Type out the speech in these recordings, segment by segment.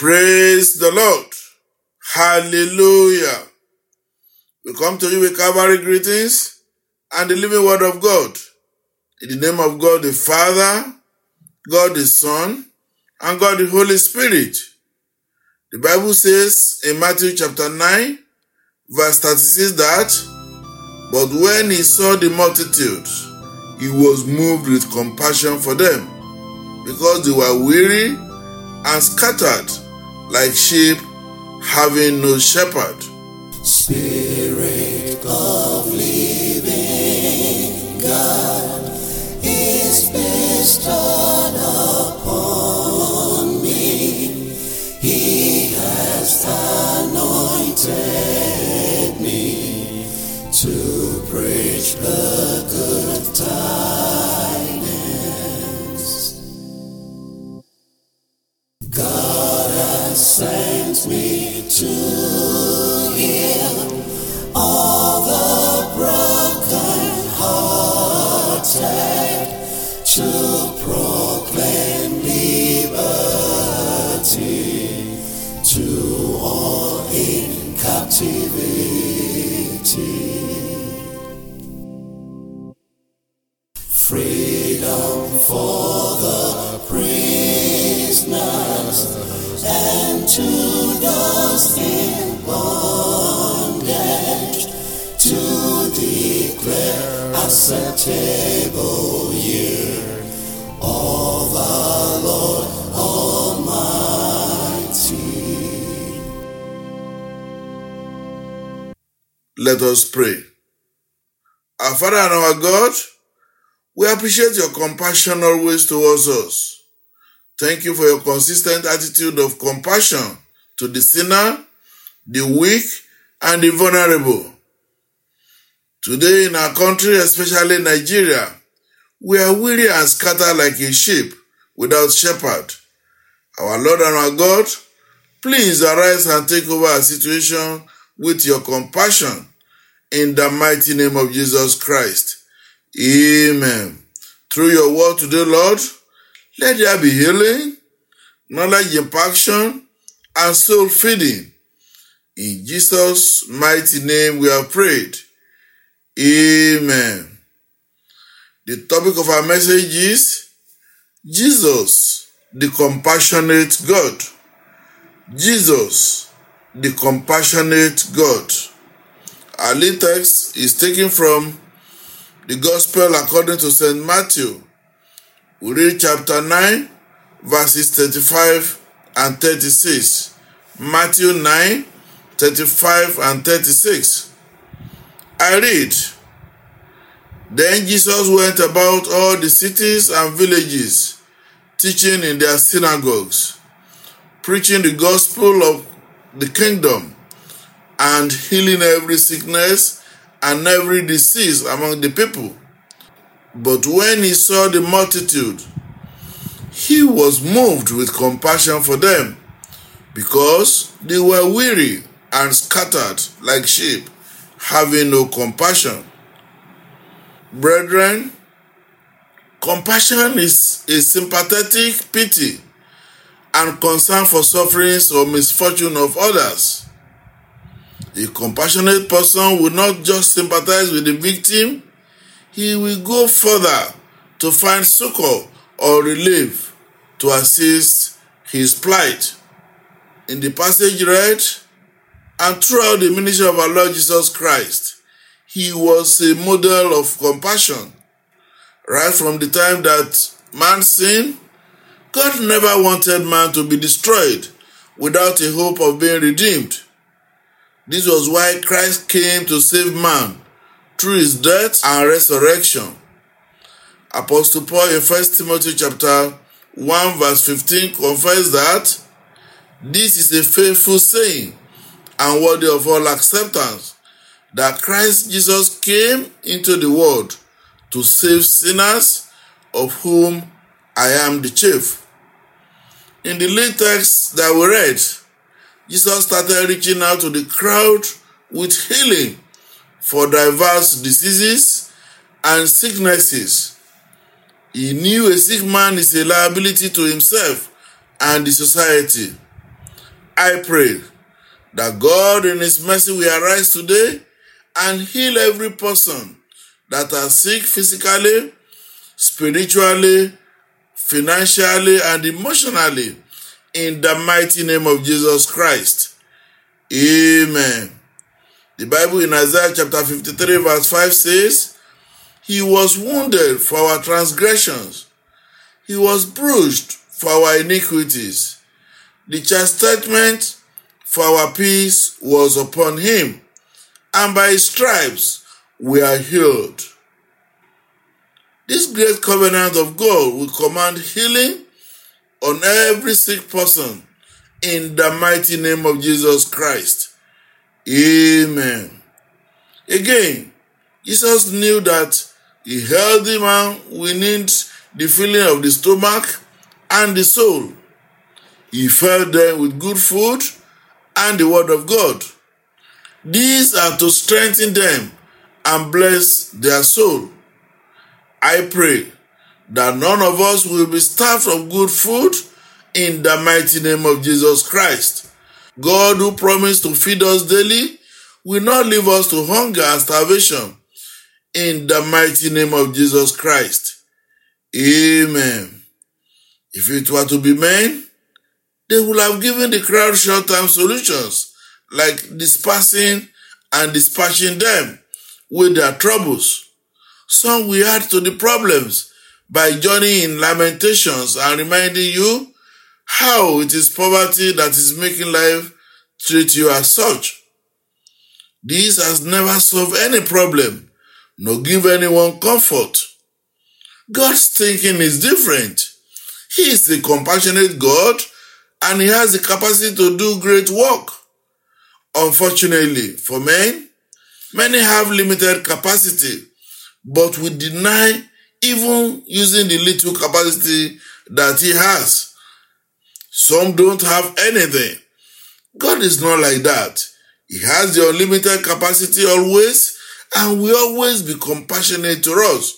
Praise the Lord. Hallelujah. We come to you with Calvary greetings and the living word of God. In the name of God the Father, God the Son, and God the Holy Spirit. The Bible says in Matthew chapter 9, verse 36 that, But when he saw the multitude, he was moved with compassion for them, because they were weary and scattered like sheep having no shepherd. Spirit sent me to heal all the broken hearted, to proclaim liberty to all in captivity. Freedom for the acceptable year of our Lord Almighty. Let us pray. Our Father and our God, we appreciate your compassion always towards us. Thank you for your consistent attitude of compassion to the sinner, the weak, and the vulnerable. Today in our country, especially Nigeria, we are weary and scattered like a sheep without shepherd. Our Lord and our God, please arise and take over our situation with your compassion in the mighty name of Jesus Christ. Amen. Through your word today, Lord, let there be healing, knowledge impaction, and soul feeding. In Jesus' mighty name we have prayed. Amen. The topic of our message is Jesus, the compassionate God. Jesus, the compassionate God. Our lead text is taken from the Gospel according to St. Matthew. We read chapter 9, verses 35 and 36. Matthew 9, 35 and 36. I read, Then Jesus went about all the cities and villages, teaching in their synagogues, preaching the gospel of the kingdom, and healing every sickness and every disease among the people. But when he saw the multitude, he was moved with compassion for them, because they were weary and scattered like sheep, having no compassion. Brethren, compassion is a sympathetic pity and concern for sufferings or misfortune of others. A compassionate person will not just sympathize with the victim, he will go further to find succor or relief to assist his plight. In the passage read, and throughout the ministry of our Lord Jesus Christ, he was a model of compassion. Right from the time that man sinned, God never wanted man to be destroyed without a hope of being redeemed. This was why Christ came to save man through his death and resurrection. Apostle Paul in 1 Timothy chapter 1 verse 15 confessed that this is a faithful saying and worthy of all acceptance that Christ Jesus came into the world to save sinners of whom I am the chief. In the lead text that we read, Jesus started reaching out to the crowd with healing for diverse diseases and sicknesses. He knew a sick man is a liability to himself and the society. I pray that God in His mercy will arise today and heal every person that are sick physically, spiritually, financially, and emotionally in the mighty name of Jesus Christ. Amen. The Bible in Isaiah chapter 53, verse 5 says, He was wounded for our transgressions, He was bruised for our iniquities. The chastisement for our peace was upon Him, and by His stripes we are healed. This great covenant of God will command healing on every sick person in the mighty name of Jesus Christ. Amen. Again, Jesus knew that a healthy man will need the filling of the stomach and the soul. He fed them with good food and the word of God. These are to strengthen them and bless their soul. I pray that none of us will be starved of good food in the mighty name of Jesus Christ. God, who promised to feed us daily, will not leave us to hunger and starvation in the mighty name of Jesus Christ. Amen. If it were to be men, they would have given the crowd short term solutions like dispersing and dispatching them with their troubles. Some will add to the problems by joining in lamentations and reminding you how it is poverty that is making life treat you as such. This has never solved any problem, nor give anyone comfort. God's thinking is different. He is the compassionate God and he has the capacity to do great work. Unfortunately, for men, many have limited capacity, but we deny even using the little capacity that he has. Some don't have anything. God is not like that. He has the unlimited capacity always and will always be compassionate to us.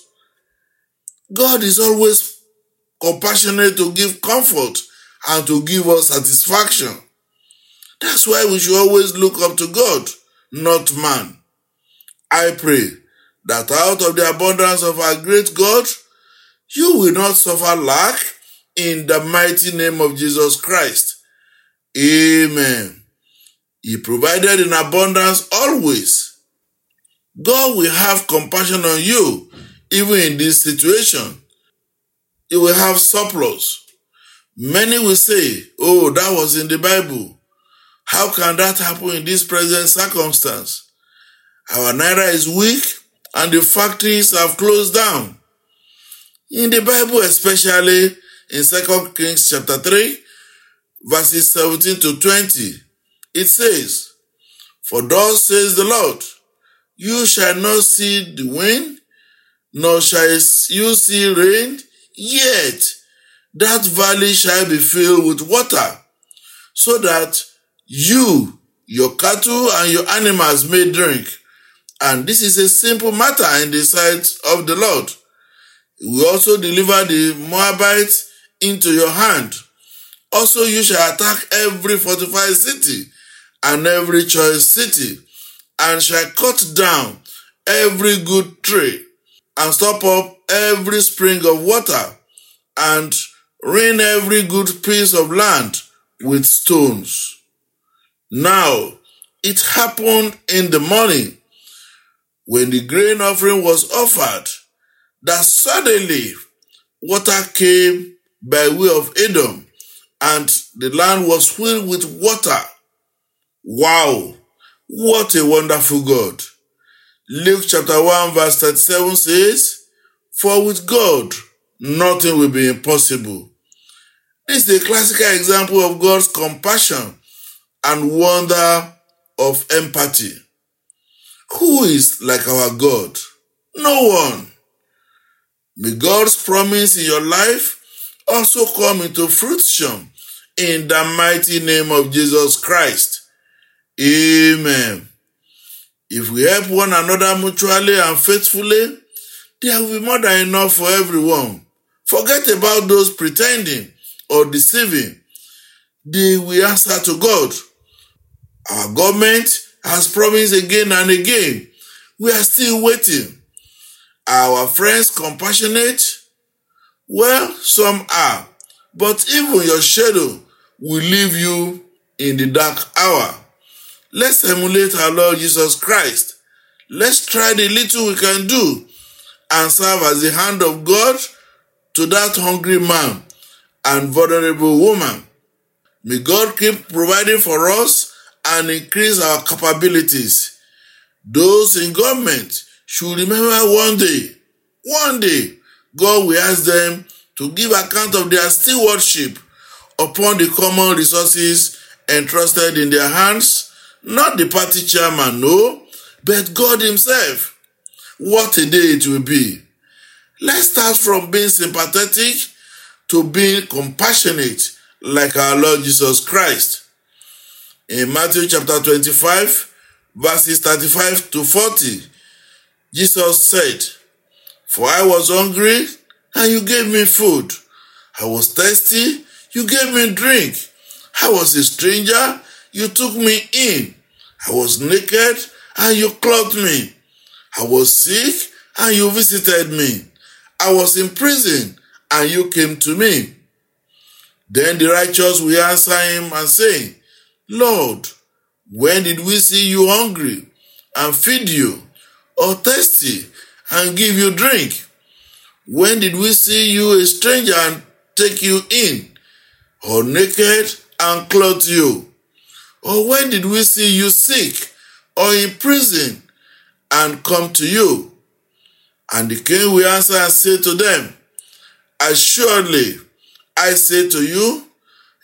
God is always compassionate to give comfort and to give us satisfaction. That's why we should always look up to God, not man. I pray that out of the abundance of our great God, you will not suffer lack in the mighty name of Jesus Christ. Amen. He provided in abundance always. God will have compassion on you, even in this situation. He will have surplus. Many will say, Oh, that was in the Bible. How can that happen in this present circumstance? Our naira is weak and the factories have closed down. In the Bible, especially in 2 Kings chapter 3, verses 17 to 20, it says, For thus says the Lord, you shall not see the wind, nor shall you see rain, yet that valley shall be filled with water, so that you, your cattle, and your animals may drink. And this is a simple matter in the sight of the Lord. We also deliver the Moabites into your hand. Also, you shall attack every fortified city and every choice city, and shall cut down every good tree, and stop up every spring of water, and rain every good piece of land with stones. Now, it happened in the morning when the grain offering was offered that suddenly water came by way of Edom and the land was filled with water. Wow, what a wonderful God. Luke chapter 1 verse 37 says, For with God nothing will be impossible. This is a classical example of God's compassion and wonder of empathy. Who is like our God? No one. May God's promise in your life also come into fruition in the mighty name of Jesus Christ. Amen. If we help one another mutually and faithfully, there will be more than enough for everyone. Forget about those pretending or deceiving. they will answer to God. Our government has promised again and again. We are still waiting. Our friends compassionate? Well, some are, but even your shadow will leave you in the dark hour. Let's emulate our Lord Jesus Christ. Let's try the little we can do and serve as the hand of God to that hungry man and vulnerable woman. May God keep providing for us and increase our capabilities. Those in government should remember one day, one day, God will ask them to give account of their stewardship upon the common resources entrusted in their hands, not the party chairman, no, but God Himself. What a day it will be. Let's start from being sympathetic to being compassionate like our Lord Jesus Christ. In Matthew chapter 25, verses 35 to 40, Jesus said, For I was hungry, and you gave me food. I was thirsty, you gave me drink. I was a stranger, you took me in. I was naked, and you clothed me. I was sick, and you visited me. I was in prison, and you came to me. Then the righteous will answer him and say, Lord, when did we see you hungry and feed you, or thirsty and give you drink? When did we see you a stranger and take you in, or naked and clothe you? Or when did we see you sick or in prison and come to you? And the king will answer and say to them, Assuredly, I say to you,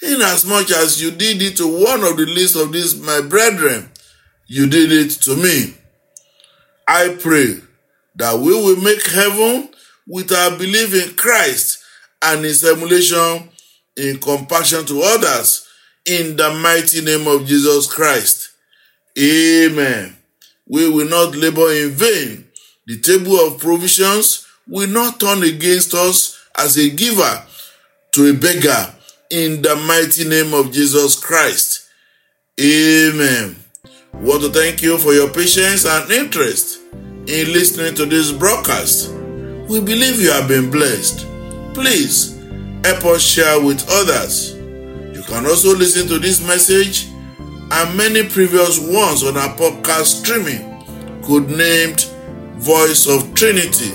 inasmuch as you did it to one of the least of these my brethren, you did it to me. I pray that we will make heaven with our belief in Christ and his emulation in compassion to others in the mighty name of Jesus Christ. Amen. We will not labor in vain. The table of provisions will not turn against us as a giver to a beggar in the mighty name of Jesus Christ. Amen. Want to thank you for your patience and interest in listening to this broadcast. We believe you have been blessed. Please help us share with others. You can also listen to this message and many previous ones on our podcast streaming, codenamed named Voice of Trinity.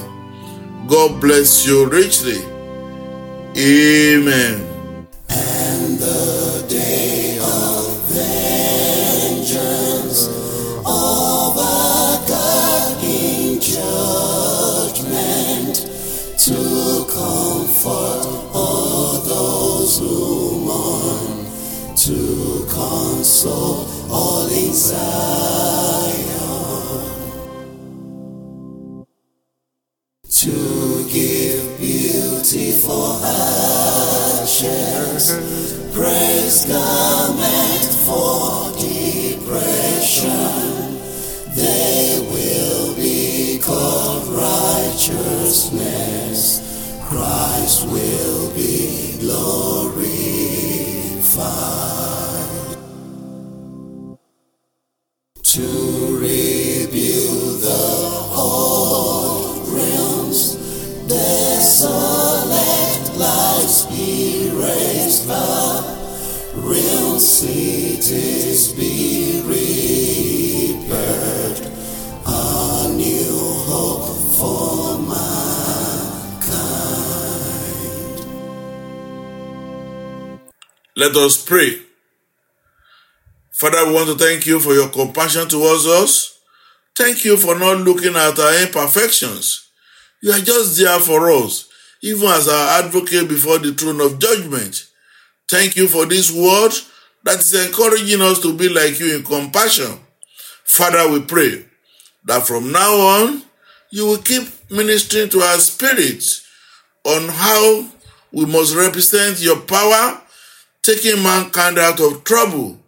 God bless you richly. Amen. And the day of vengeance of our God in judgment to comfort all those who mourn, to console all in Let us pray. Father, we want to thank you for your compassion towards us. Thank you for not looking at our imperfections. You are just there for us, even as our advocate before the throne of judgment. Thank you for this word that is encouraging us to be like you in compassion. Father, we pray that from now on, you will keep ministering to our spirits on how we must represent your power, taking mankind out of trouble.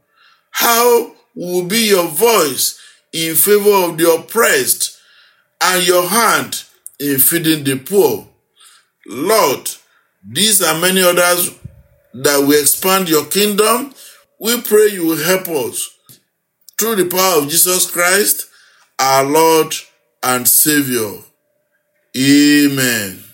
How will be your voice in favor of the oppressed and your hand in feeding the poor. Lord, these are many others that we expand your kingdom. We pray you will help us through the power of Jesus Christ, our Lord and Savior. Amen.